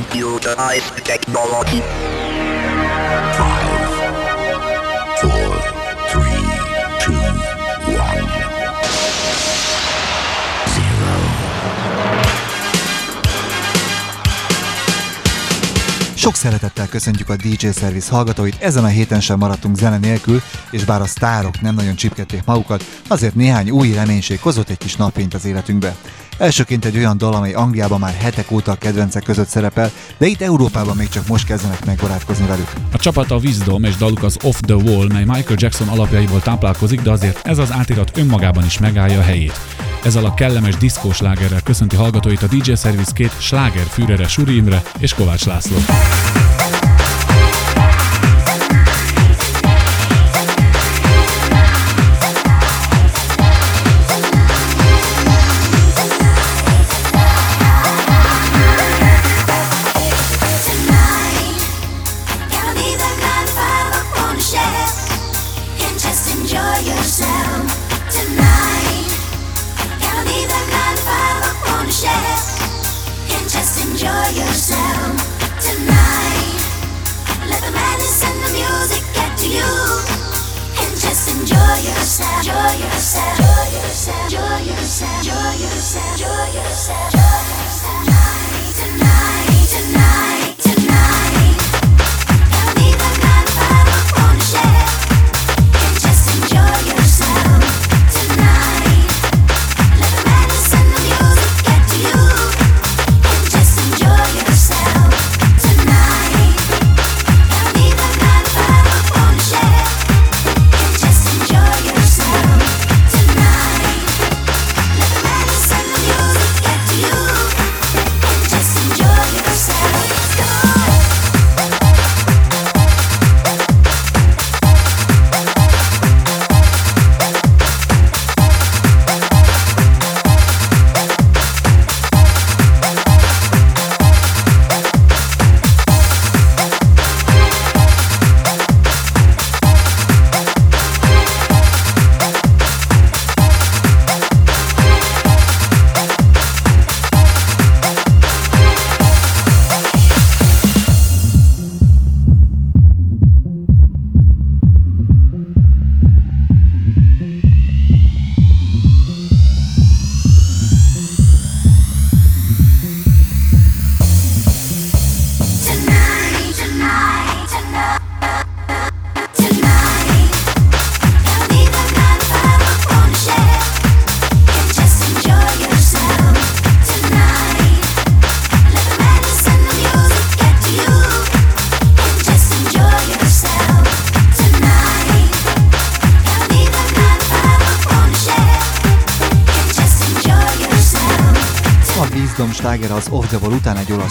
computerized technology. Sok szeretettel köszöntjük a DJ Service hallgatóit, ezen a héten sem maradtunk zene nélkül, és bár a sztárok nem nagyon csipkedték magukat, azért néhány új reménység hozott egy kis napfényt az életünkbe. Elsőként egy olyan dal, amely Angliában már hetek óta a kedvencek között szerepel, de itt Európában még csak most kezdenek megbarátkozni velük. A csapat a Wisdom és daluk az Off the Wall, mely Michael Jackson alapjaiból táplálkozik, de azért ez az átirat önmagában is megállja a helyét. Ezzel a kellemes diszkós slágerrel köszönti hallgatóit a DJ Service két slágerfűrere Suri Imre és Kovács László.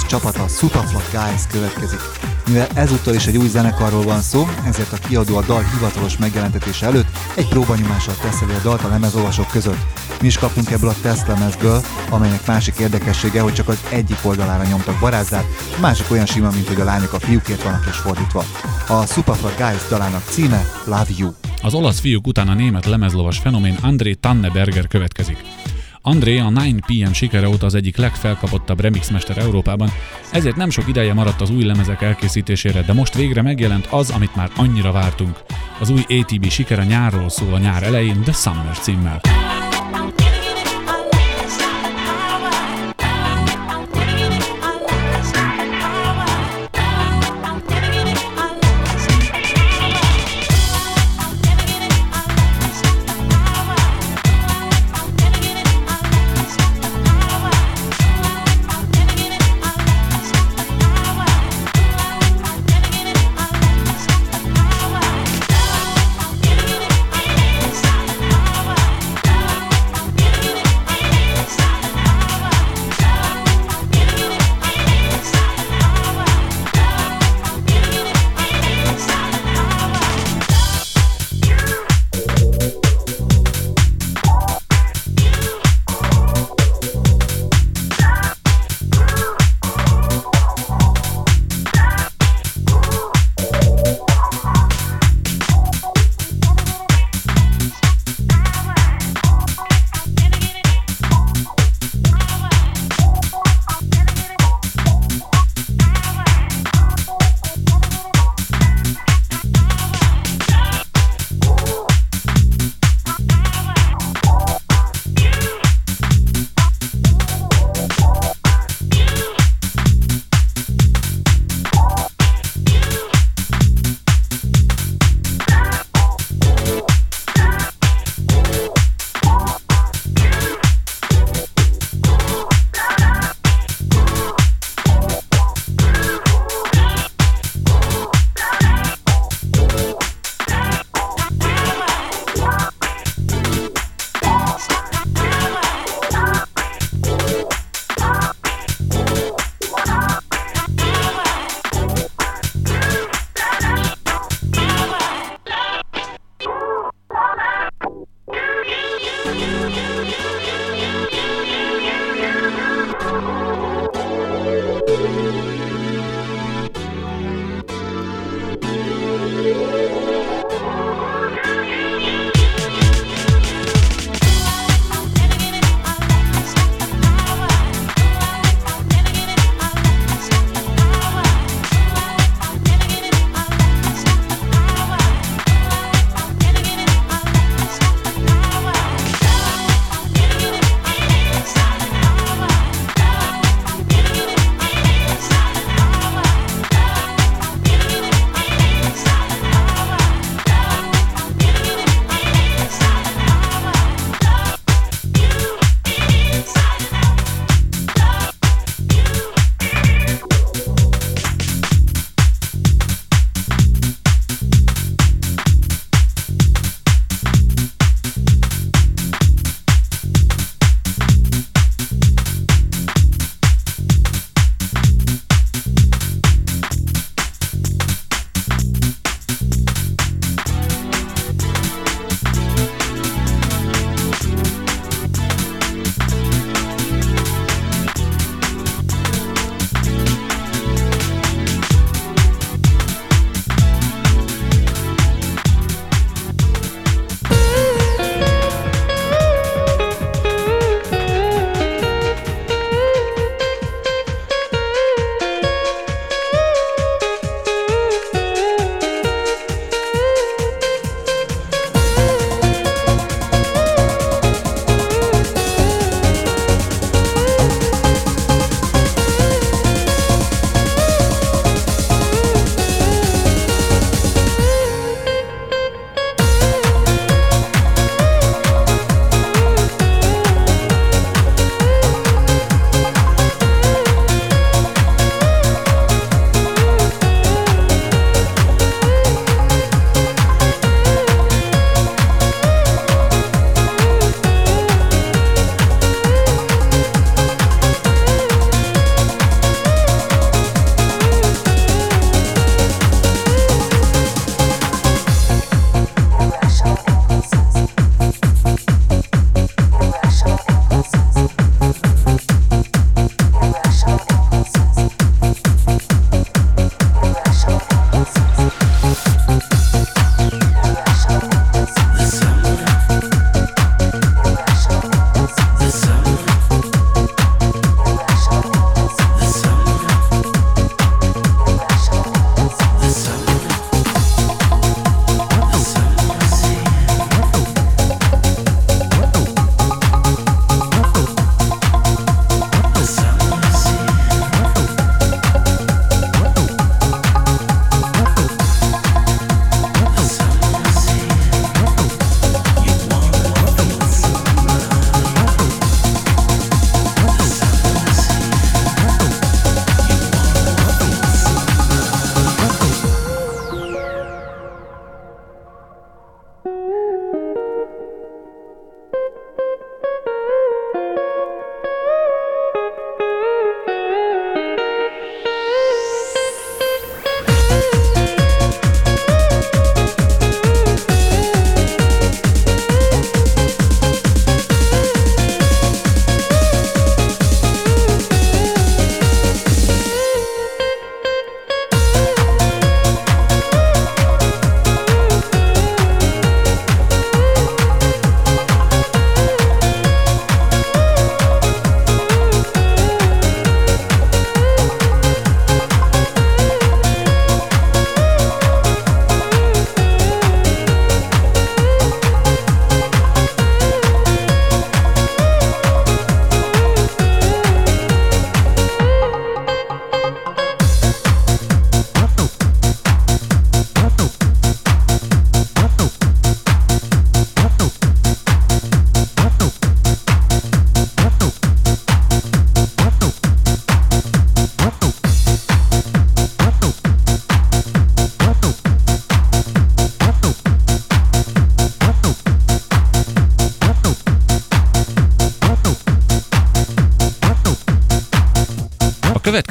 Után egy olasz csapat, a Superflat Guys következik. Mivel ezúttal is egy új zenekarról van szó, ezért a kiadó a dal hivatalos megjelentetése előtt egy próbanyomással teszeli a dalt a lemezolvasók között. Mi is kaptunk ebből a tesztlemezből, amelynek másik érdekessége, hogy csak az egyik oldalára nyomtak barázdát, a másik olyan sima, mint hogy a lányok a fiúkért vannak és fordítva. A Superflat Guys dalának címe Love You. Az olasz fiúk után a német lemezlovas fenomén André Tanneberger következik. André a 9 PM sikere óta az egyik legfelkapottabb remixmester Európában, ezért nem sok ideje maradt az új lemezek elkészítésére, de most végre megjelent az, amit már annyira vártunk. Az új ATB sikere nyárról szól a nyár elején, The Summer címmel.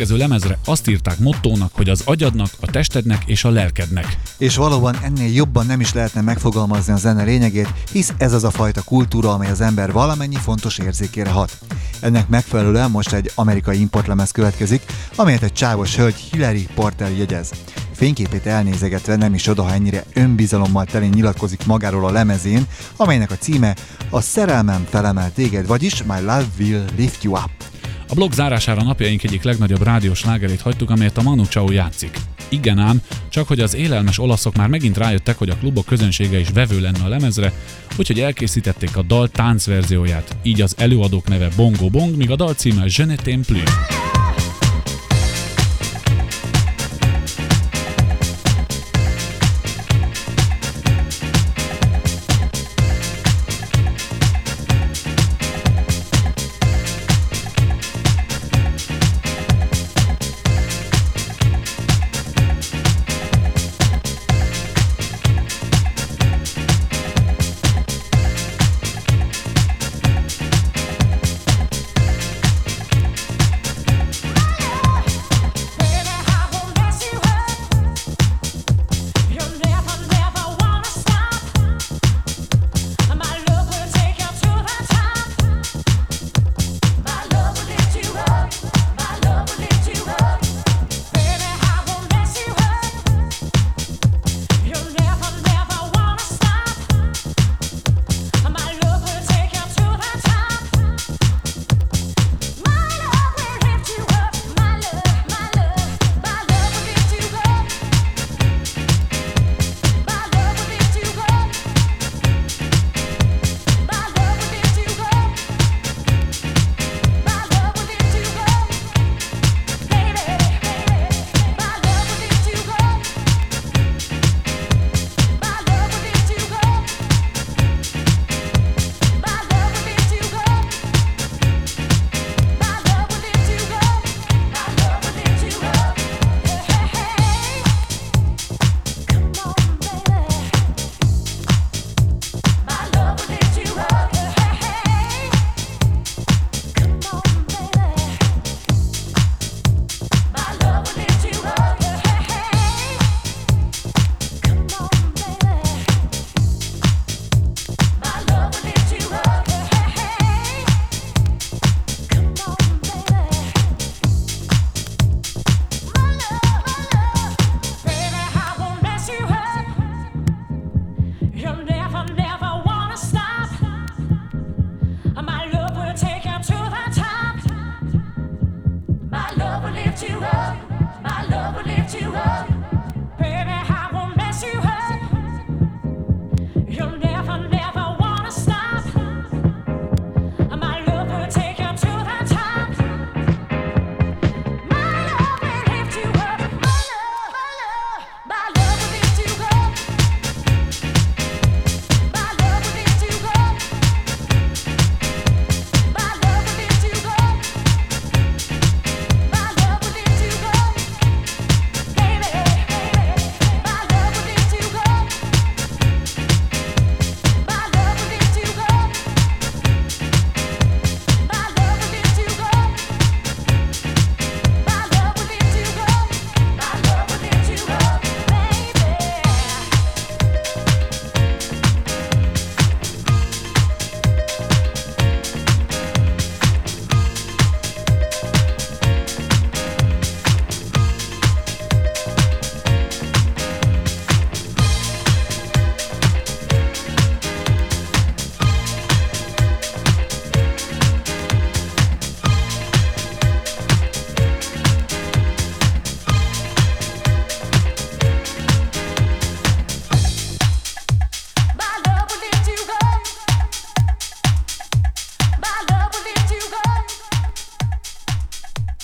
Következő lemezre azt írták mottónak, hogy az agyadnak, a testednek és a lelkednek. És valóban ennél jobban nem is lehetne megfogalmazni a zene lényegét, hisz ez az a fajta kultúra, amely az ember valamennyi fontos érzékére hat. Ennek megfelelően most egy amerikai importlemez következik, amelyet egy csávos hölgy Hillary Porter jegyez. Fényképét elnézegetve nem is oda, ha ennyire önbizalommal telén nyilatkozik magáról a lemezén, amelynek a címe A szerelmem felemel téged, vagyis My Love Will Lift You Up. A blog zárására napjaink egyik legnagyobb rádiós lágerét hagytuk, amelyet a Manu Chao játszik. Igen ám, csak hogy az élelmes olaszok már megint rájöttek, hogy a klubok közönsége is vevő lenne a lemezre, úgyhogy elkészítették a dal táncverzióját, így az előadók neve Bongo Bong, míg a dal címe Je ne plus.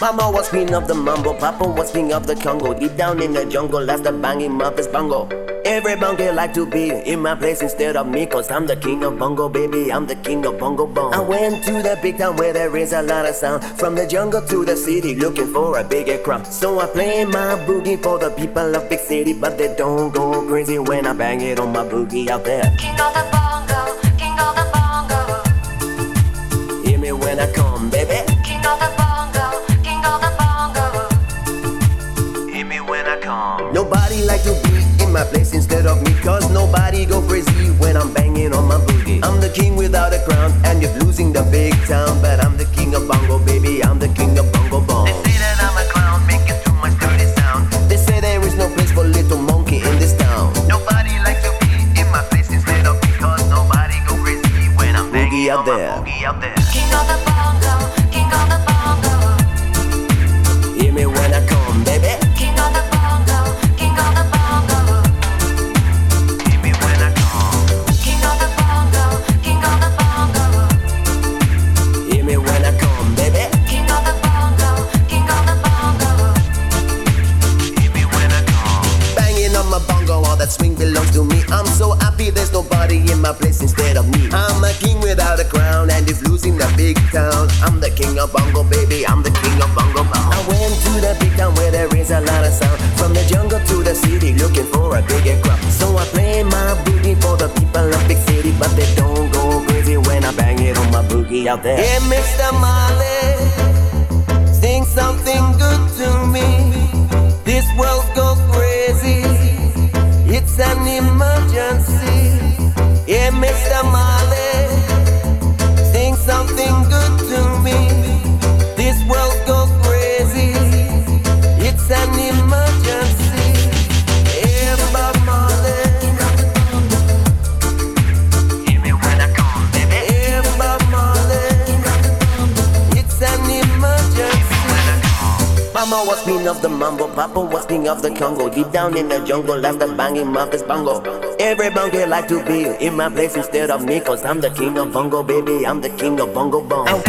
Mama was queen of the mambo, Papa was king of the Congo. Deep down in the jungle, that's the banging of bongo. Every bongo like to be in my place instead of me, cause I'm the king of bongo, baby. I'm the king of bongo bong. I went to the big town where there is a lot of sound. From the jungle to the city, looking for a bigger crowd. So I play my boogie for the people of big city, but they don't go crazy when I bang it on my boogie out there. King without a crown, and you're losing the big town. But I'm the king of bongo, baby. I'm the king of bongo bong. They say that I'm a clown, making too much dirty sound. They say there is no place for little monkey in this town. Nobody likes to be in my place instead of because nobody go crazy when I'm boogie out there. Boogie out there. King of the bongo, big town, I'm the king of bongo, baby. I'm the king of bongo bong. I went to the big town where there is a lot of sound. From the jungle to the city, looking for a bigger crowd. So I play my boogie for the people of big city, but they don't go crazy when I bang it on my boogie out there. Yeah, Mr. Marley, sing something good to me. This world goes crazy. It's an emergency. Yeah, Mr. Marley, everything good. Was queen of the mambo, Papa was king of the Congo. Deep down in the jungle, that's the banging of bongo. Every bongo like to be in my place instead of me, cause I'm the king of bongo, baby. I'm the king of bongo bong.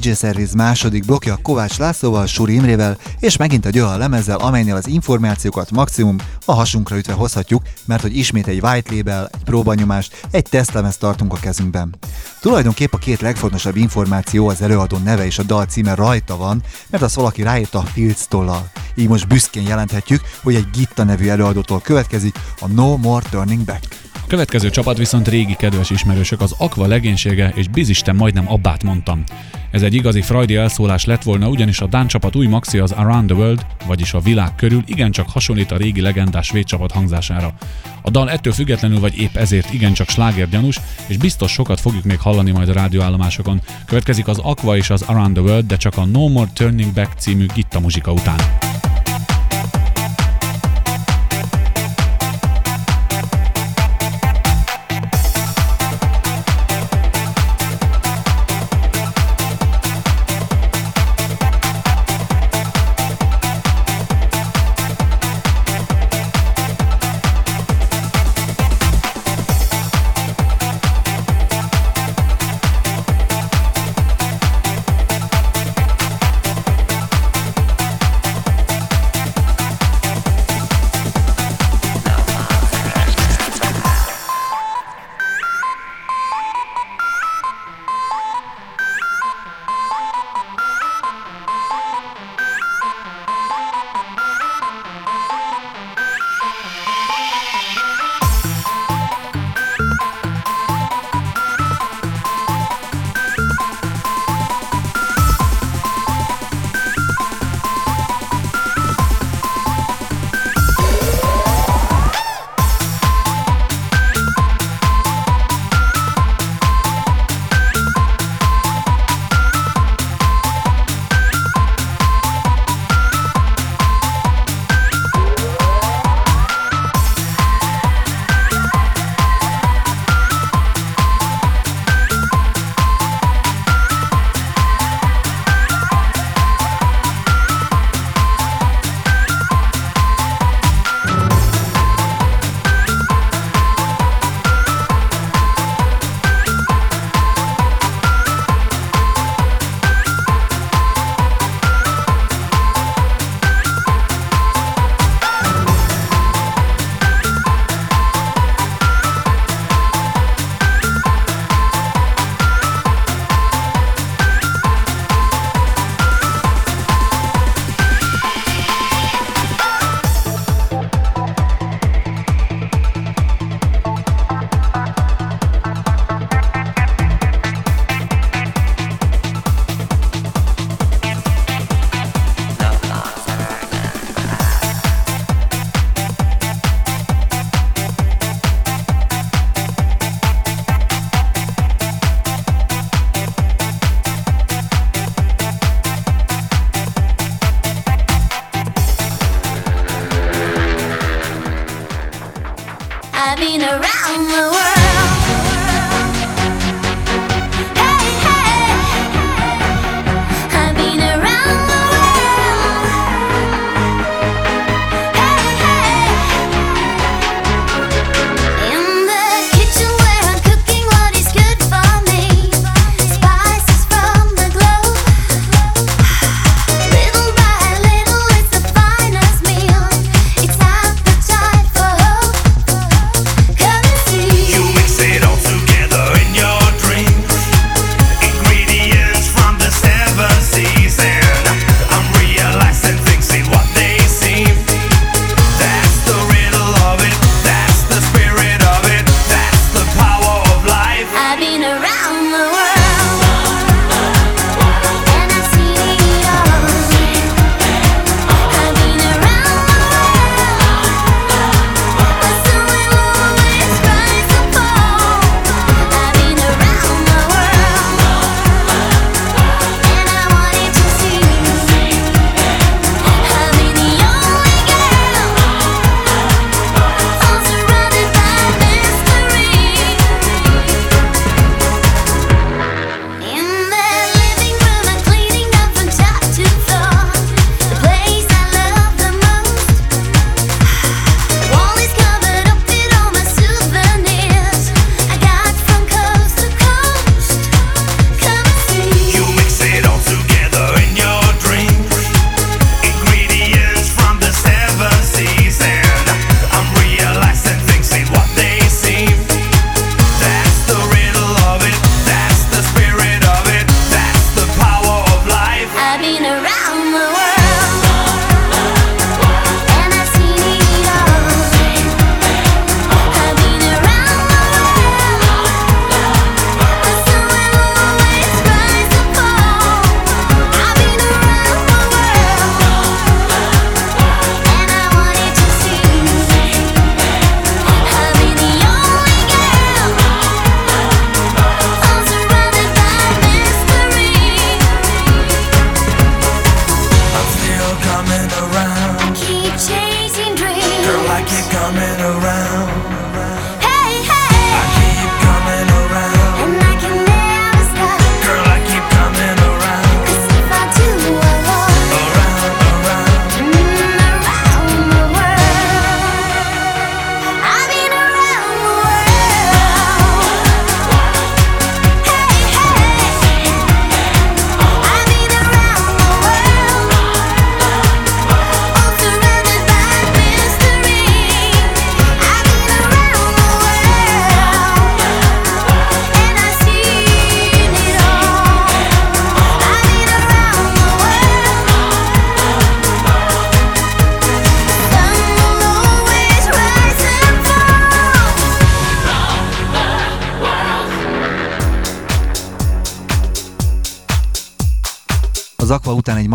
DJ Service második blokja Kovács Lászlóval, Suri Imrével, és megint egy olyan lemezzel, amelynél az információkat maximum a hasunkra ütve hozhatjuk, mert hogy ismét egy white label, egy próbanyomást, egy tesztlemez tartunk a kezünkben. Tulajdonképp a két legfontosabb információ az előadó neve és a dal címe rajta van, mert az valaki ráírta a Fields tollal. Így most büszkén jelenthetjük, hogy egy Gitta nevű előadótól következik a No More Turning Back. Következő csapat viszont régi kedves ismerősök, az Aqua legénysége, és bizisten majdnem abbát mondtam. Ez egy igazi frajdi elszólás lett volna, ugyanis a Dán csapat új maxi az Around the World, vagyis a világ körül igencsak hasonlít a régi legendás svéd csapat hangzására. A dal ettől függetlenül vagy épp ezért igencsak slágergyanús, és biztos sokat fogjuk még hallani majd a rádióállomásokon. Következik az Aqua és az Around the World, de csak a No More Turning Back című gitta muzsika után.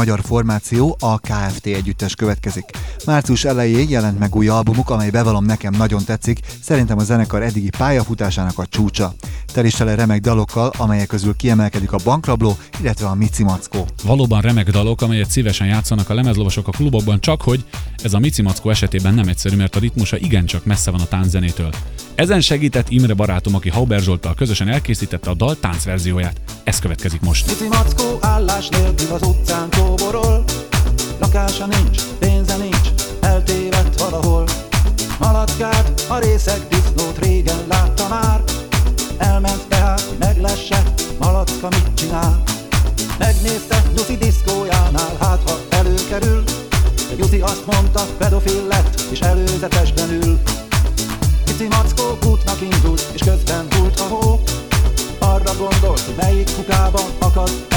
Magyar formáció, a KFT együttes következik. Március elején jelent meg új albumuk, amely bevallom nekem nagyon tetszik, szerintem a zenekar eddigi pályafutásának a csúcsa. Tel is tele remek dalokkal, amelyek közül kiemelkedik a Bankrabló, illetve a Mici Mackó. Valóban remek dalok, amelyet szívesen játszanak a lemezlovasok a klubokban, csak hogy ez a Mici Mackó esetében nem egyszerű, mert a ritmusa igencsak messze van a tánczenétől. Ezen segített Imre barátom, aki Hauber Zsolttal közösen elkészítette a dal táncverzióját. Ez következik most. Pici mackó állás nélkül az utcán kóborol. Lakása nincs, pénze nincs, eltévedt valahol. Malackát, a részeg disznót régen látta már. Elment tehát, meglesse, malacka mit csinál? Megnézte Nyuszi diszkójánál, hát ha előkerül. De Nyuszi azt mondta, pedofil lett, és előzetesben ül melyik kukában akad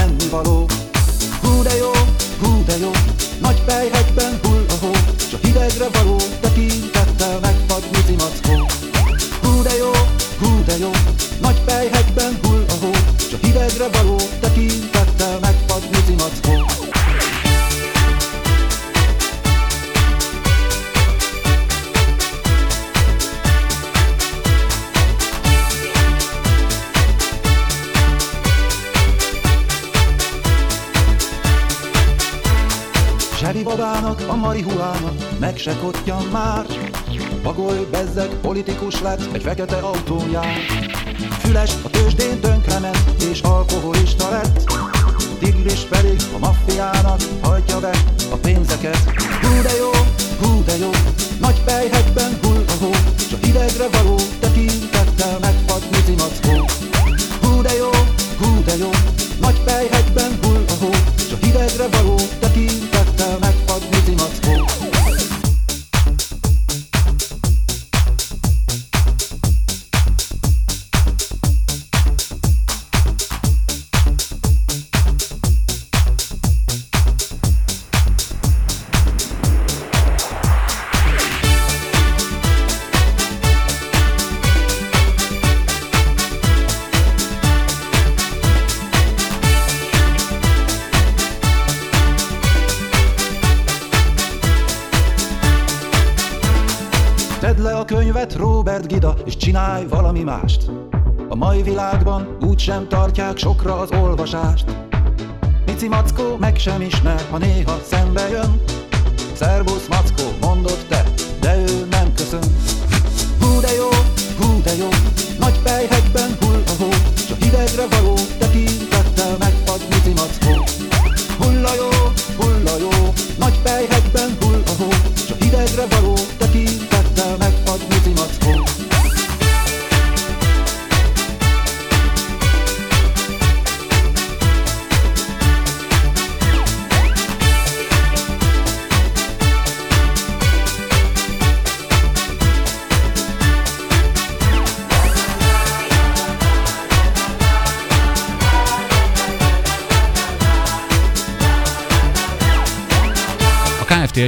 lett, egy fekete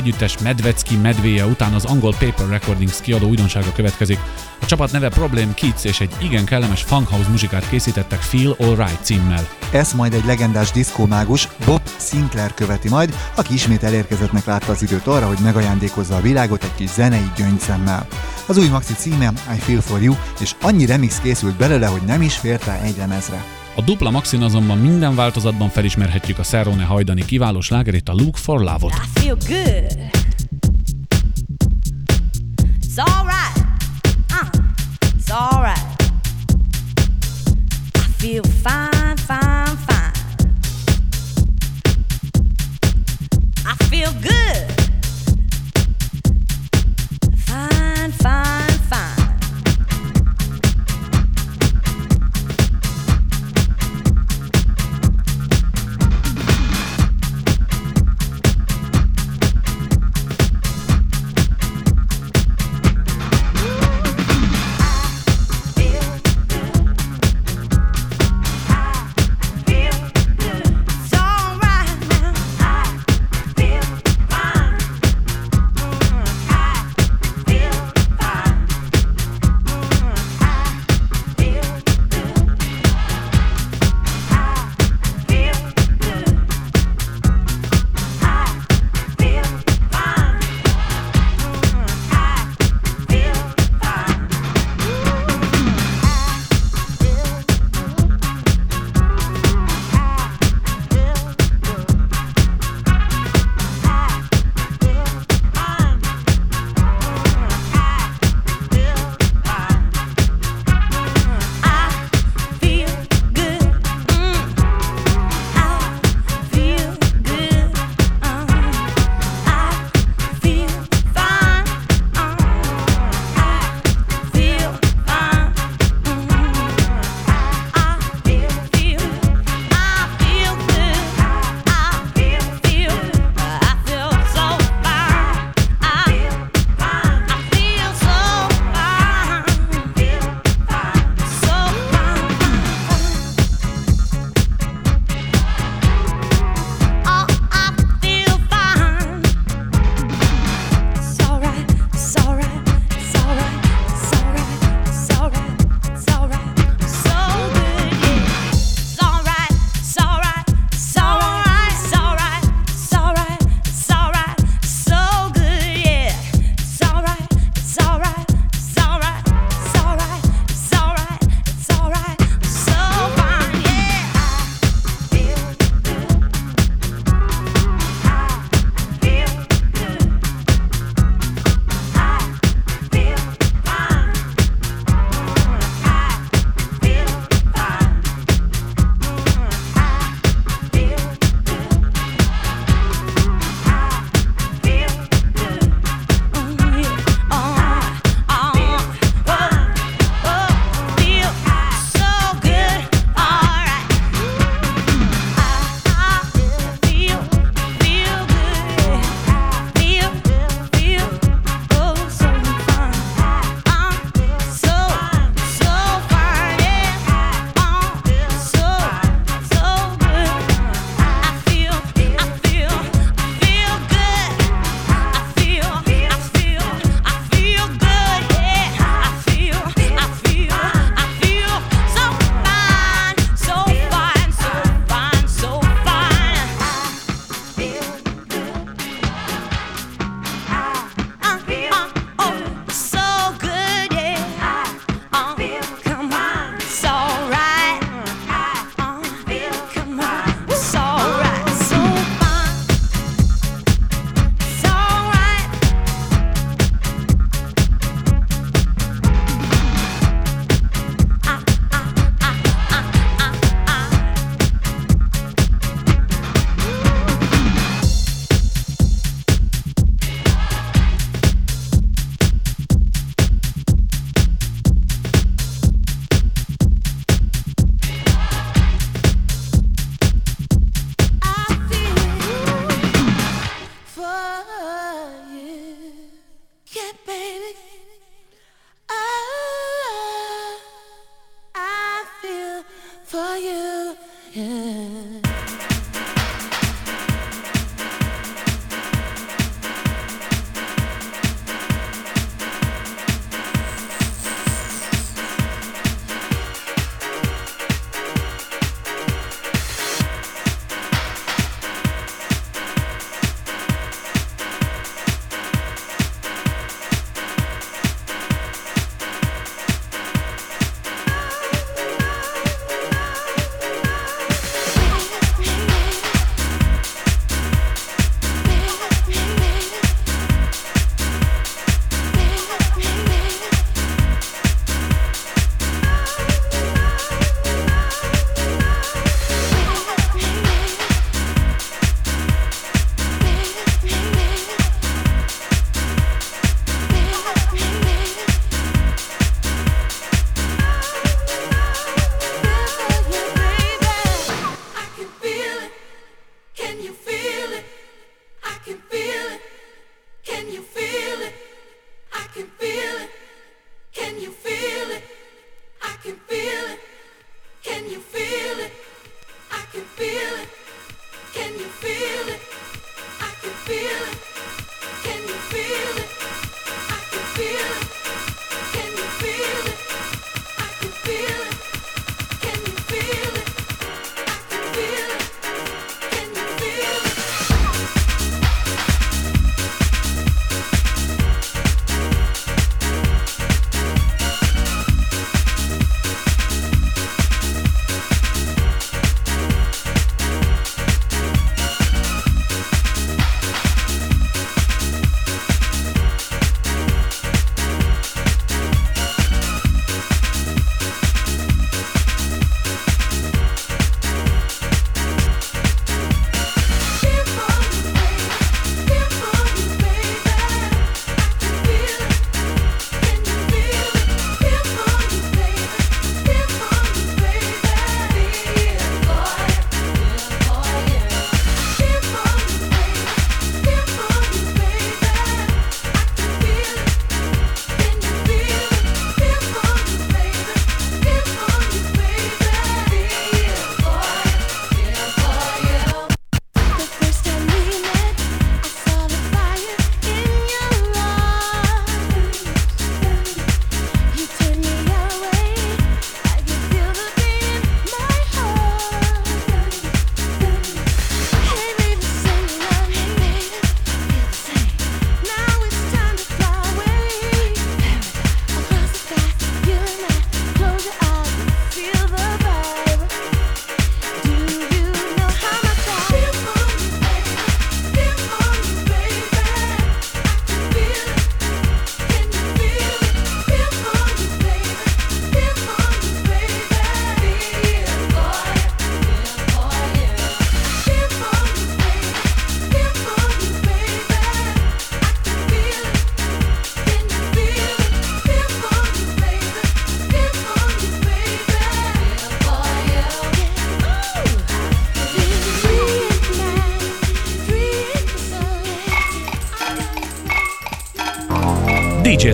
együttes Medvecki medvéje után az angol Paper Recordings kiadó újdonsága következik. A csapat neve Problem Kids és egy igen kellemes funkhouse muzsikát készítettek Feel Alright címmel. Ezt majd egy legendás diszkómágus, Bob Sinclair követi majd, aki ismét elérkezettnek látta az időt arra, hogy megajándékozza a világot egy kis zenei gyöngyszemmel. Az új maxi címe I Feel For You, és annyi remix készült belőle, hogy nem is fért rá egy lemezre. A dupla maxin azonban minden változatban felismerhetjük a Szerone hajdani kiváló slágerét a Look for Love-ot. I feel good. alright. Uh, it's alright. I feel fine,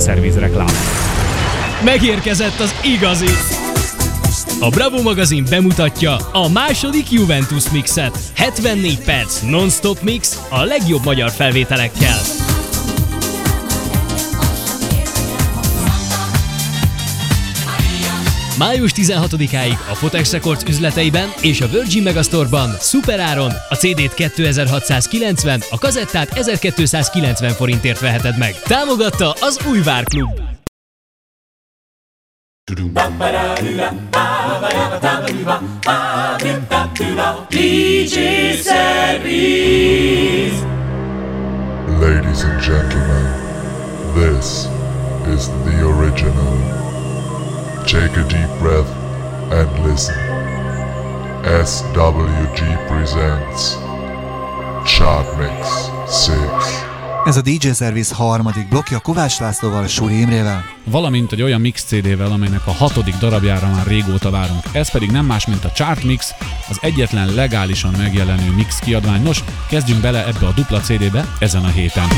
Service reklám. Megérkezett az igazi! A Bravo magazin bemutatja a második Juventus mixet. 74 perc non-stop mix a legjobb magyar felvételekkel. Május 16-áig a Fotex Records üzleteiben és a Virgin Megastore-ban szuperáron a CD-t 2690, a kazettát 1290 forintért veheted meg. Támogatta az Újvár Klub. DJ Service. Ladies and gentlemen, this is the original. Take a deep breath and listen. SWG presents Chart Mix 6. Ez a DJ Service harmadik blokja Kovács Lászlóval, Suri Imrével. Valamint egy olyan mix CD-vel, amelynek a hatodik darabjára már régóta várunk. Ez pedig nem más, mint a Chart Mix, az egyetlen legálisan megjelenő mix kiadvány. Nos, kezdjünk bele ebbe a dupla CD-be ezen a héten.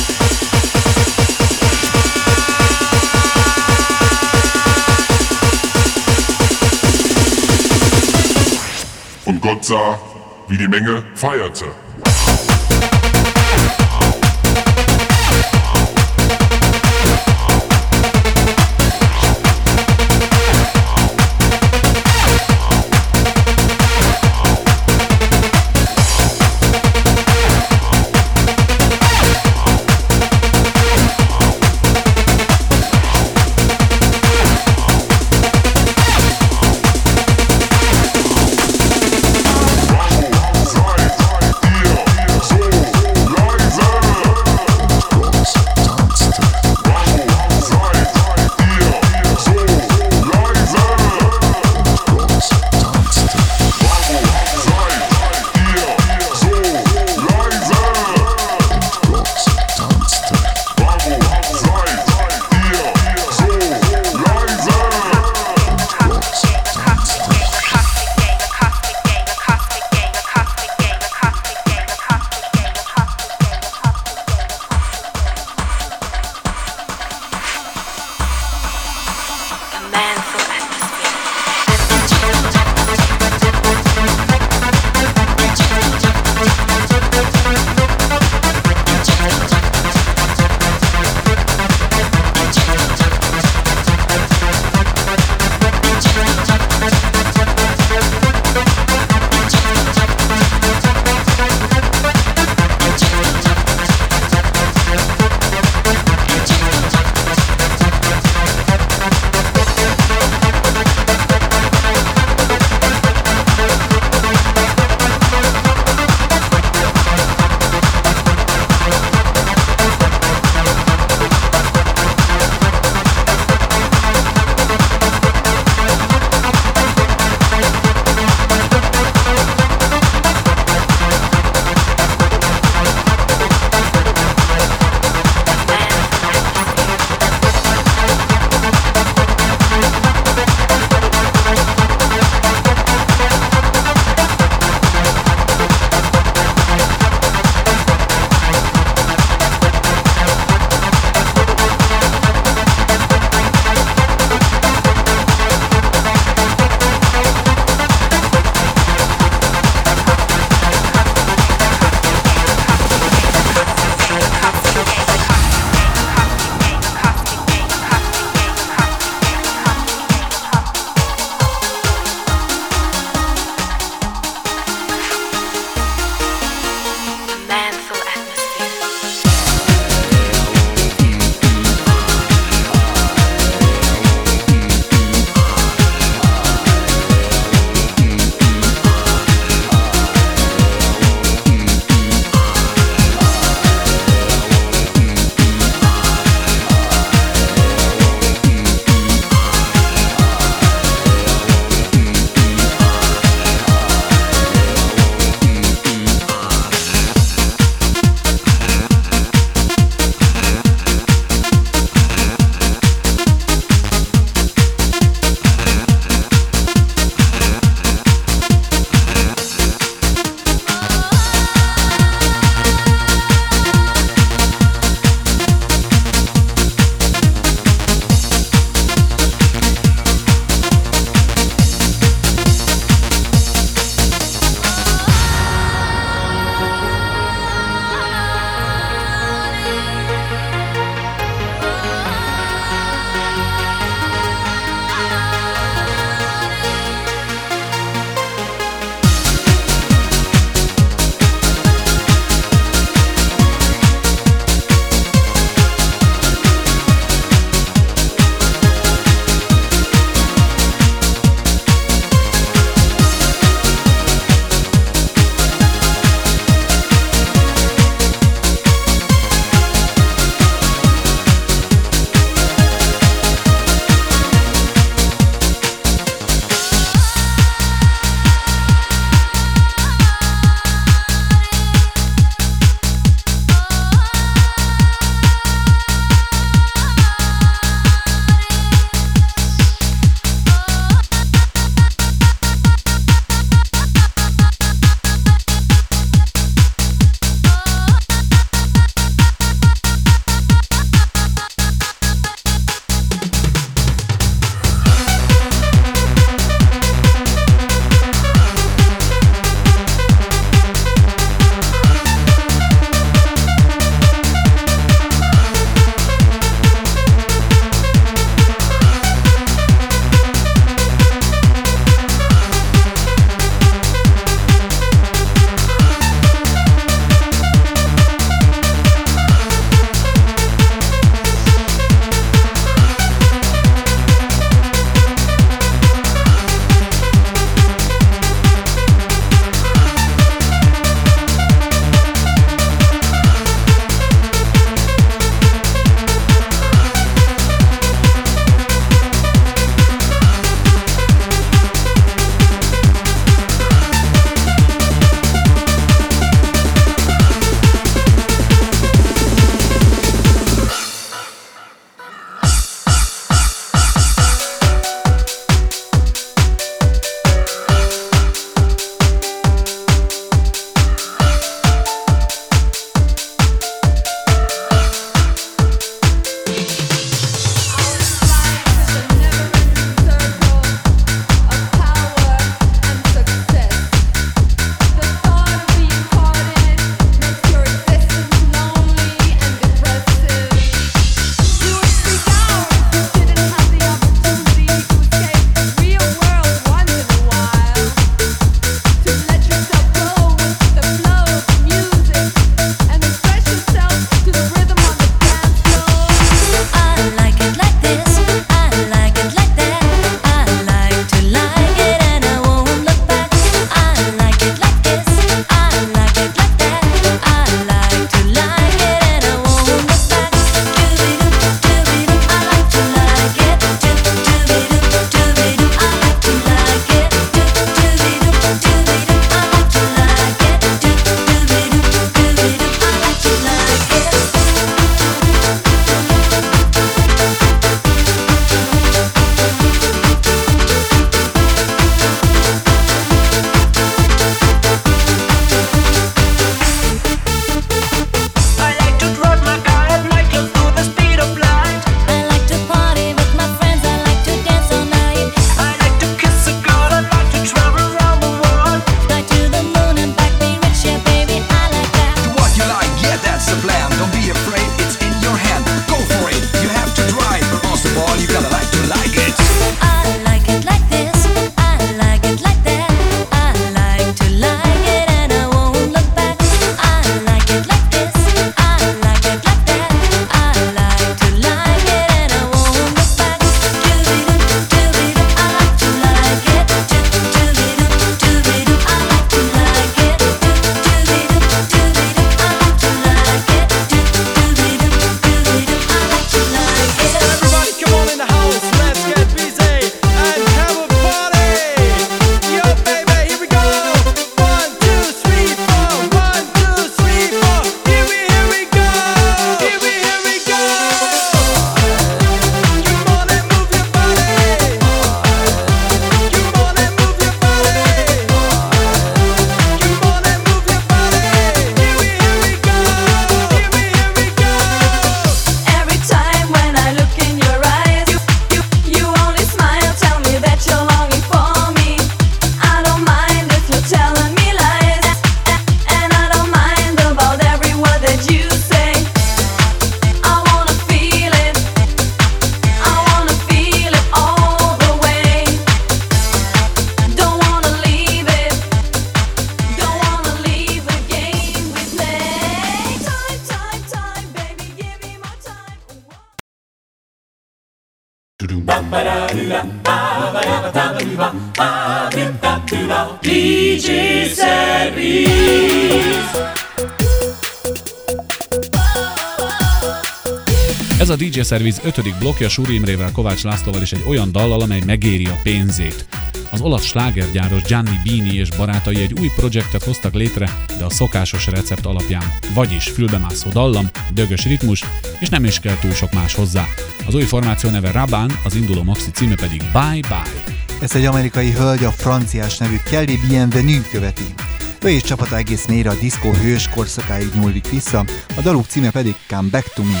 Service ötödik blokja Súri Imrével, Kovács Lászlóval és egy olyan dallal, amely megéri a pénzét. Az olasz slágergyáros Gianni Bini és barátai egy új projektet hoztak létre, de a szokásos recept alapján. Vagyis fülbemászó dallam, dögös ritmus, és nem is kell túl sok más hozzá. Az új formáció neve Raban, az induló maxi címe pedig Bye Bye. Ezt egy amerikai hölgy a franciás nevű Kelly Bienvenue követi. Ő és csapata egész mélyre a diszkó hős korszakáig nyúlik vissza, a daluk címe pedig Come Back to Me.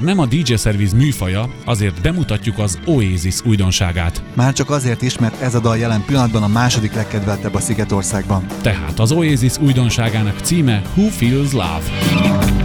Bár nem a DJ Service műfaja, azért bemutatjuk az Oasis újdonságát. Már csak azért is, mert ez a dal jelen pillanatban a második legkedveltebb a Szigetországban. Tehát az Oasis újdonságának címe Who Feels Love.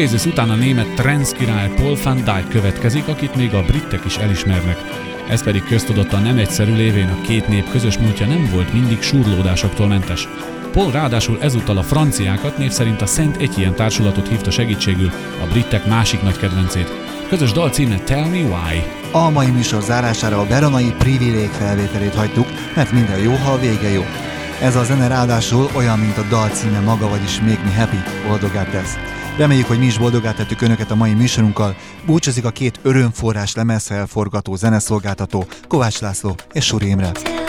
Oasis után a német trance király Paul van Dyke következik, akit még a britek is elismernek. Ez pedig köztudottan nem egyszerű lévén a két nép közös múltja nem volt mindig surlódásoktól mentes. Paul ráadásul ezúttal a franciákat név szerint a Szent Etienne társulatot hívta segítségül, a britek másik nagy kedvencét. Közös dal címe Tell Me Why. A mai műsor zárására a Beranai privilég felvételét hagytuk, mert minden jó, ha a vége jó. Ez a zene ráadásul olyan, mint a dal címe maga, vagyis Make Me Happy, boldogát tesz. Reméljük, hogy mi is boldogát tettük Önöket a mai műsorunkkal. Búcsúzik a két örömforrás lemezfelforgató zeneszolgáltató, Kovács László és Suri Imre.